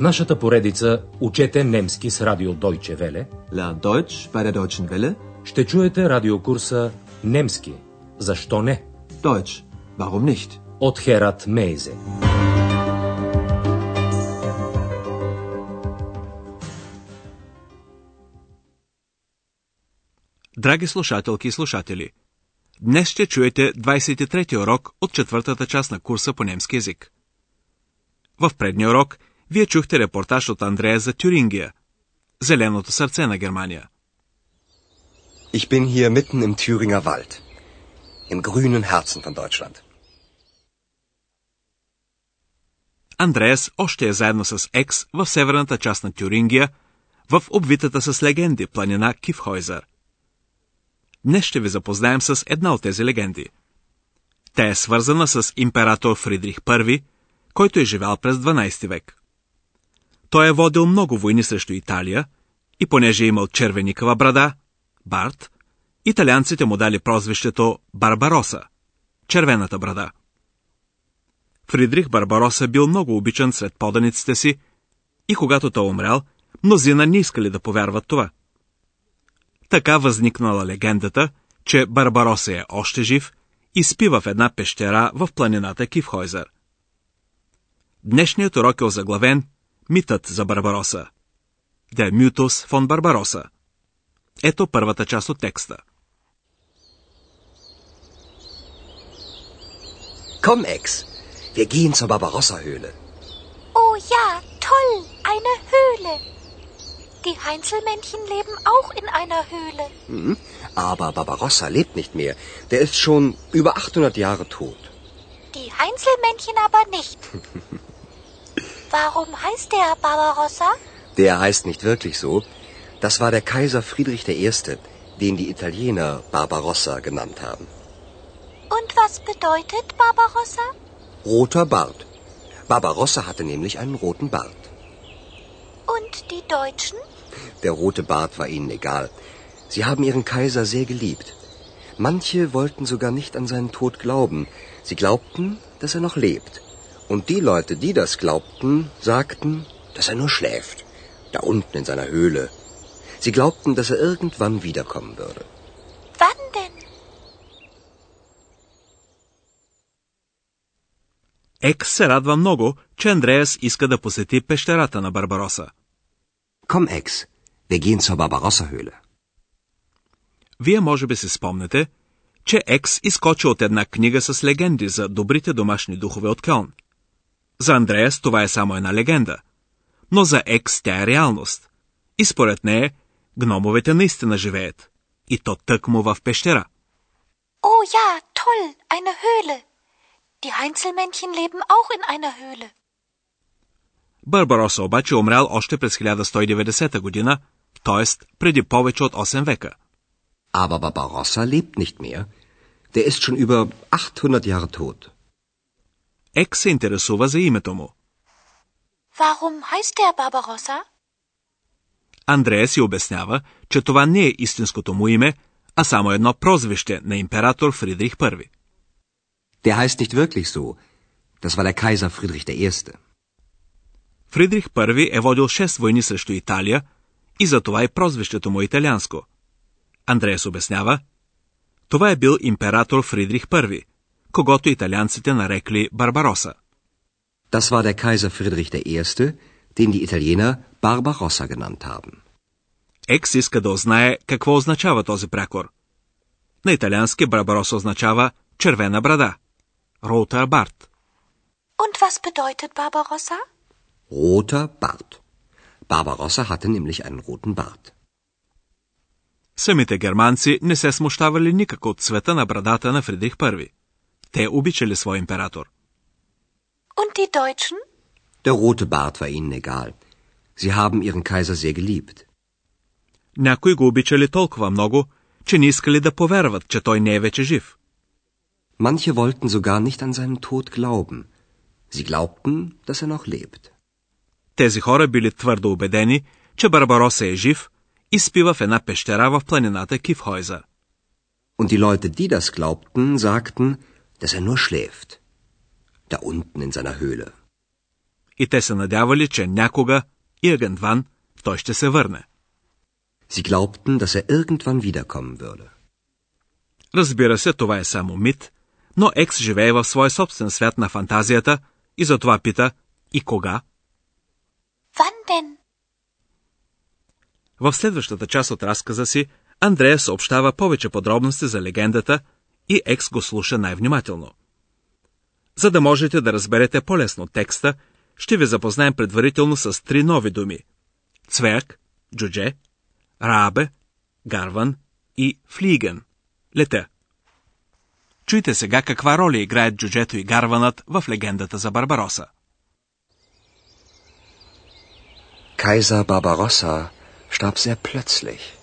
В нашата поредица Учете немски с радио Deutsche Welle Lern Deutsch bei der Deutschen Welle. ще чуете радиокурса Немски. Защо не? Deutsch. Warum nicht? От Херат Мейзе. Драги слушателки и слушатели, днес ще чуете 23-ти урок от четвъртата част на курса по немски язик. В предния урок вие чухте репортаж от Андрея за Тюрингия, зеленото сърце на Германия. Ich bin hier mitten im Thüringer Wald, im grünen Herzen von Deutschland. Андреас още е заедно с Екс в северната част на Тюрингия, в обвитата с легенди планина Кифхойзер. Днес ще ви запознаем с една от тези легенди. Тя е свързана с император Фридрих I, който е живял през 12 век. Той е водил много войни срещу Италия и понеже е имал червеникава брада, Барт, италианците му дали прозвището Барбароса, червената брада. Фридрих Барбароса бил много обичан сред поданиците си и когато той умрял, мнозина не искали да повярват това. Така възникнала легендата, че Барбароса е още жив и спи в една пещера в планината Кивхойзер. Днешният урок е озаглавен Митът за Барбароса. Der Mythos von Barbarossa. Ето първата част от текста. Komm, Ex, wir gehen zur Barbarossa-Höhle. Oh ja, toll, eine Höhle. Die Heinzelmännchen leben auch in einer Höhle. Hm? Aber Barbarossa lebt nicht mehr. Der ist schon über 800 Jahre tot. Die Heinzelmännchen aber nicht. Warum heißt der Barbarossa? Der heißt nicht wirklich so. Das war der Kaiser Friedrich I., den die Italiener Barbarossa genannt haben. Und was bedeutet Barbarossa? Roter Bart. Barbarossa hatte nämlich einen roten Bart. Und die Deutschen? Der rote Bart war ihnen egal. Sie haben ihren Kaiser sehr geliebt. Manche wollten sogar nicht an seinen Tod glauben. Sie glaubten, dass er noch lebt. Und die Leute, die das glaubten, sagten, dass er nur schläft. Da unten in seiner Höhle. Sie glaubten, dass er irgendwann wiederkommen würde. Wann denn? Екс се радва много, че Андреас иска да посети пещерата на Барбароса. Komm, Ex, wir gehen zur Barbarossa-Höhle. Вие може би си спомнете, че Екс изкочи от една книга с легенди за добрите домашни духове от Кьон. За Андреас това е само една легенда, но за Екс тя е реалност. И според нея, гномовете наистина живеят. И то тъкмо в пещера. Oh ja, toll, eine Höhle. Die Heinzelmännchen leben auch in einer Höhle. Барбароса обаче е умрял още през 1190 година, т.е. преди повече от 8 века. Aber Barbarossa lebt nicht mehr. Der ist schon über 800 Jahre tot. Ек се интересува за името му. Warum heißt der Barbarossa? Андрея си обяснява, че това не е истинското му име, а само едно прозвище на император Фридрих I. Der heißt nicht wirklich so. Das war der Kaiser Friedrich I. Фридрих I е водил 6 войни срещу Италия и затова и прозвището му е италианско. Андреас обяснява, това е бил император Фридрих I, когато италианците нарекли Барбароса. Das war der Kaiser Friedrich I., den die Italiener Barbarossa genannt haben. Екс иска да узнае какво означава този прякор. На италиански Барбароса означава червена брада. Роута Барт. Und was bedeutet Barbarossa? Roter Bart. Barbarossa hatte nämlich einen roten Bart. Самите германци не се смущавали никак от цвета на брадата на Фридрих I. Те обичали свой император. Und die Deutschen? Der rote Bart war ihnen egal. Sie haben ihren Kaiser sehr geliebt. Някои го обичали толкова много, че не искали да повярват, че той не е вече жив. Manche wollten sogar nicht an seinen Tod glauben. Sie glaubten, dass er noch lebt. Тези хора били твърдо убедени, че Барбароса е жив и спива в една пещера в планината Кивхойзер. Und die Leute, die das glaubten, sagten, dass er nur schläft. Da unten in seiner Höhle. и те се надявали, че някога, irgendwann, той ще се върне. Sie glaubten, dass er irgendwann wiederkommen würde. Разбира се, това е само мит, но Екс живее в своя собствен свят на фантазията и затова пита и кога? Wann denn? В следващата част от разказа си Андрея съобщава повече подробности за легендата и Екс го слуша най-внимателно. За да можете да разберете по-лесно текста, ще ви запознаем предварително с три нови думи. Цверк, джудже, раабе, гарван и флиген, лета. Чуйте сега каква роля играят джуджето и гарванът в легендата за Барбароса. Kaiser Barbarossa starb sehr plötzlich.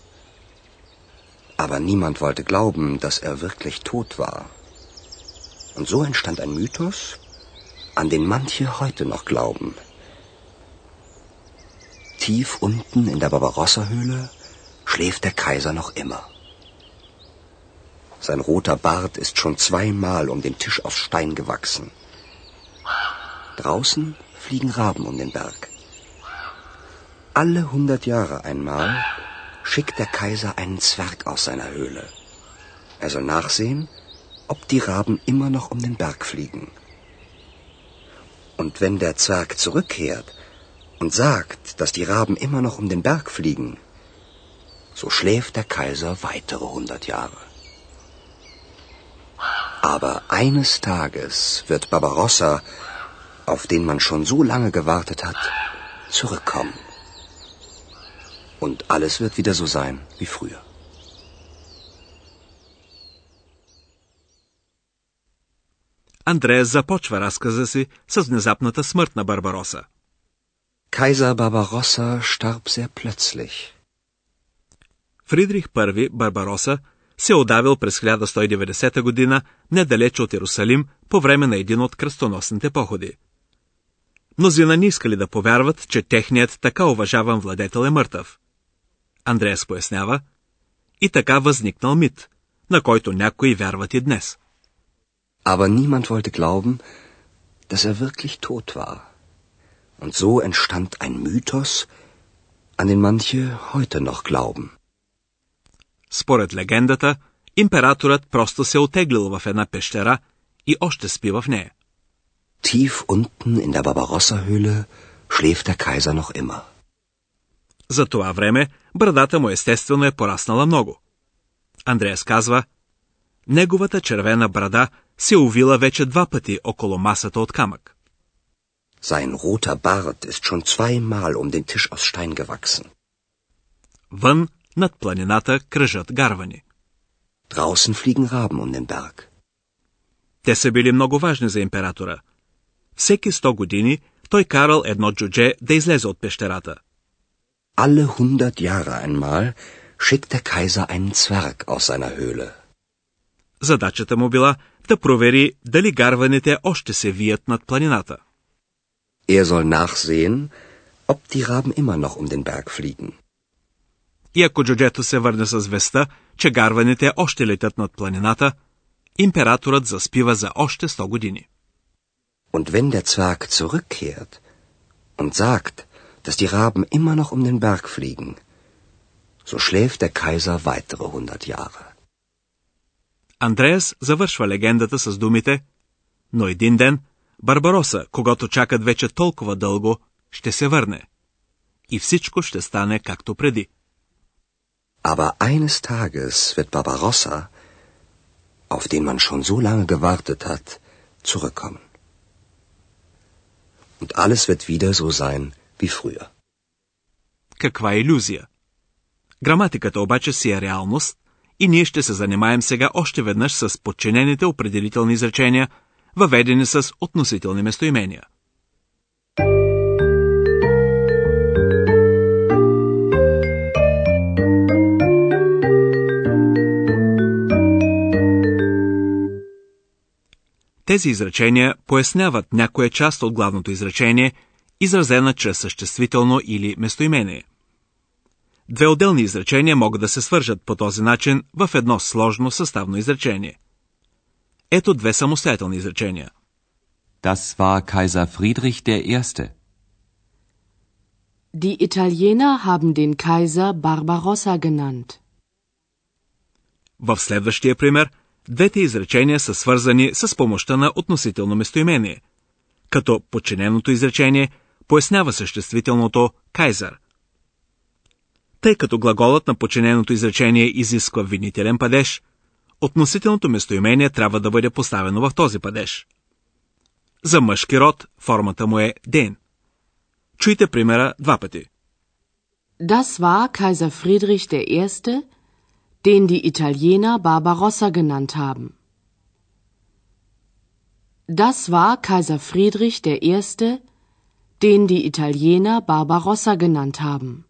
Aber niemand wollte glauben, dass er wirklich tot war. Und so entstand ein Mythos, an den manche heute noch glauben. Tief unten in der Barbarossa-Höhle schläft der Kaiser noch immer. Sein roter Bart ist schon zweimal um den Tisch aus Stein gewachsen. Draußen fliegen Raben um den Berg. Alle hundert Jahre einmal schickt der Kaiser einen Zwerg aus seiner Höhle. Er soll nachsehen, ob die Raben immer noch um den Berg fliegen. Und wenn der Zwerg zurückkehrt und sagt, dass die Raben immer noch um den Berg fliegen, so schläft der Kaiser weitere hundert Jahre. Aber eines Tages wird Barbarossa, auf den man schon so lange gewartet hat, zurückkommen. Und alles wird wieder so sein wie früher. Андреас започва разказа си с внезапната смърт на Барбароса. Kaiser Barbarossa starb sehr plötzlich. Фридрих I Барбароса се отдавил през 1190 година недалеч от Иерусалим по време на един от кръстоносните походи. Мнозина не искали да повярват, че техният така уважаван владетел е мъртъв. Андреас пояснява, и така възникнал мит, на който някои вярват и днес. Aber niemand wollte glauben, dass er wirklich tot war. Und so entstand ein Mythos, an den manche heute noch glauben. Според легендата, императорът просто се отеглил в една пещера и още спи в нея. Tief unten in der Barbarossa-Höhle schläft der Kaiser noch immer. За това време брадата му естествено е пораснала много. Андреас казва, неговата червена брада се увила вече два пъти около масата от камък. Sein roter Bart ist schon zweimal um den Tisch aus Stein gewachsen. Вън, над планината, кръжат гарвани. Draußen fliegen Raben um den Berg. Те са били много важни за императора. Всеки 100 години той карал едно джудже да излезе от пещерата. Alle hundert Jahre einmal schickt der Kaiser einen Zwerg aus seiner Höhle. Задачата му била да провери дали гарваните още се вият над планината. Er soll nachsehen, ob die Raben immer noch um den Berg fliegen. И ако джуджето се върне с веста, че гарваните още летят над планината, императорът заспива за още 100 години. Und wenn der Zwerg zurückkehrt und sagt, dass die Raben immer noch um den Berg fliegen, so schläft der Kaiser weitere hundert Jahre. Андреас завършва легендата с думите Но един ден Барбароса, когато чакат вече толкова дълго, ще се върне. И всичко ще стане както преди. Aber eines Tages wird Barbarossa, auf den man schon so lange gewartet hat, zurückkommen. Und alles wird wieder so sein wie früher. Каква иллюзия! Граматиката обаче си е реалност и ние ще се занимаем сега още веднъж с подчинените определителни изречения, въведени с относителни местоимения. Тези изречения поясняват някоя част от главното изречение, изразена чрез съществително или местоимение. Две отделни изречения могат да се свържат по този начин в едно сложно съставно изречение. Ето две самостоятелни изречения. Das war Kaiser Friedrich der Erste. Die Italiener haben den Kaiser Barbarossa genannt. В следващия пример, двете изречения са свързани с помощта на относително местоимение, като подчиненото изречение пояснява съществителното кайзер. Тъй като глаголът на подчиненото изречение изисква винителен падеж, относителното местоимение трябва да бъде поставено в този падеж. За мъжки род формата му е ден. Чуйте примера два пъти. Das war Kaiser Friedrich I., den die Italiener Barbarossa genannt haben. Das war Kaiser Friedrich I., den die Italiener Barbarossa genannt haben.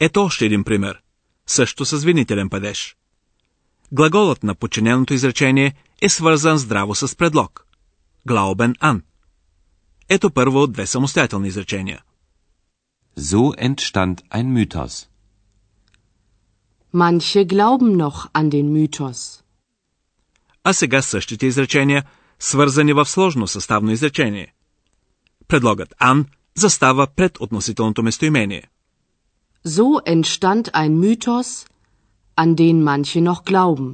Ето още един пример, също с винителен падеж. Глаголът на подчиненото изречение е свързан здраво с предлог. Глаубен ан. Ето първо от две самостоятелни изречения. So entstand ein Mythos. Manche glauben noch an den Mythos. А сега същите изречения, свързани в сложно съставно изречение. Предлогът ан застава пред относителното местоимение. So entstand ein Mythos, an den manche noch glauben.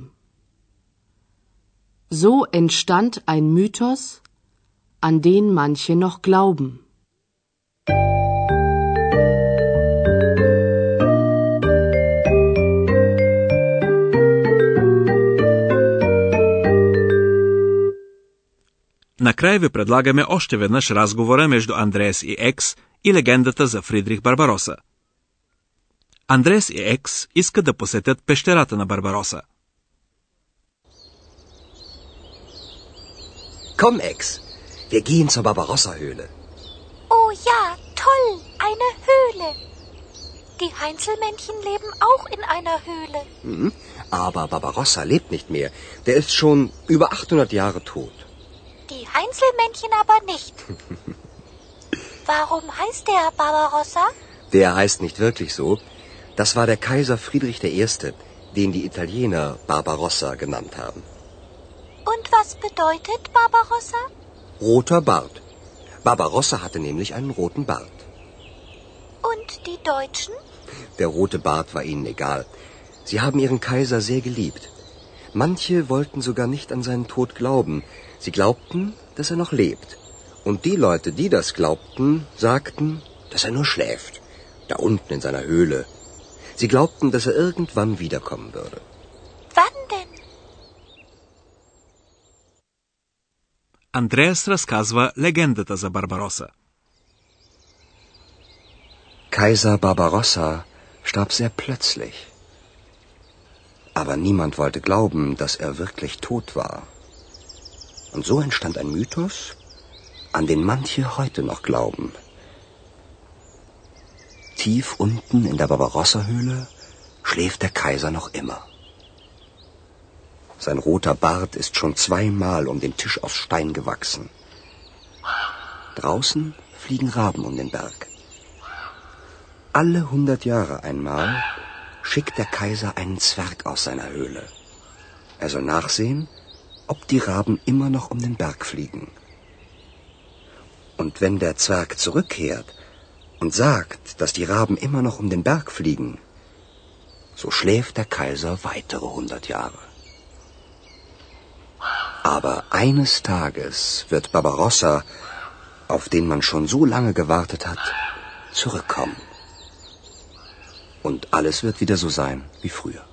So entstand ein Mythos, an den manche noch glauben. Накрая ви предлагаме още веднъж разговора между Андреас и Екс и легендата за Фридрих Барбароса. Андреас и Екс искат да посетят пещерата на Барбароса. Komm, Ex, wir gehen zur Barbarossa-Höhle. Oh ja, toll, eine Höhle. Die Heinzelmännchen leben auch in einer Höhle. Mhm. Aber Barbarossa lebt nicht mehr. Der ist schon über 800 Jahre tot. Die Heinzelmännchen aber nicht. Warum heißt der Barbarossa? Der heißt nicht wirklich so. Das war der Kaiser Friedrich I., den die Italiener Barbarossa genannt haben. Und was bedeutet Barbarossa? Roter Bart. Barbarossa hatte nämlich einen roten Bart. Und die Deutschen? Der rote Bart war ihnen egal. Sie haben ihren Kaiser sehr geliebt. Manche wollten sogar nicht an seinen Tod glauben. Sie glaubten, dass er noch lebt. Und die Leute, die das glaubten, sagten, dass er nur schläft. Da unten in seiner Höhle. Sie glaubten, dass er irgendwann wiederkommen würde. Wann denn? Андреас разказва легендата за Барбароса. Kaiser Barbarossa starb sehr plötzlich. Aber niemand wollte glauben, dass er wirklich tot war. Und so entstand ein Mythos, an den manche heute noch glauben. Tief unten in der Barbarossa-Höhle schläft der Kaiser noch immer. Sein roter Bart ist schon zweimal um den Tisch aus Stein gewachsen. Draußen fliegen Raben um den Berg. Alle hundert Jahre einmal schickt der Kaiser einen Zwerg aus seiner Höhle. Er soll nachsehen, ob die Raben immer noch um den Berg fliegen. Und wenn der Zwerg zurückkehrt und sagt, dass die Raben immer noch um den Berg fliegen, so schläft der Kaiser weitere hundert Jahre. Aber eines Tages wird Barbarossa, auf den man schon so lange gewartet hat, zurückkommen. Und alles wird wieder so sein wie früher.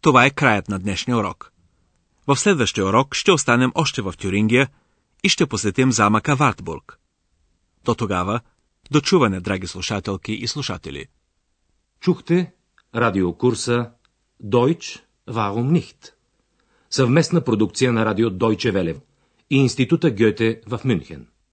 Това е краят на днешния урок. В следващия урок ще останем още в Тюрингия и ще посетим замъка Вартбург. До тогава, до чуване, драги слушателки и слушатели. Чухте радиокурса Deutsch, warum nicht? Съвместна продукция на радио Deutsche Welle и Института Гьоте в Мюнхен.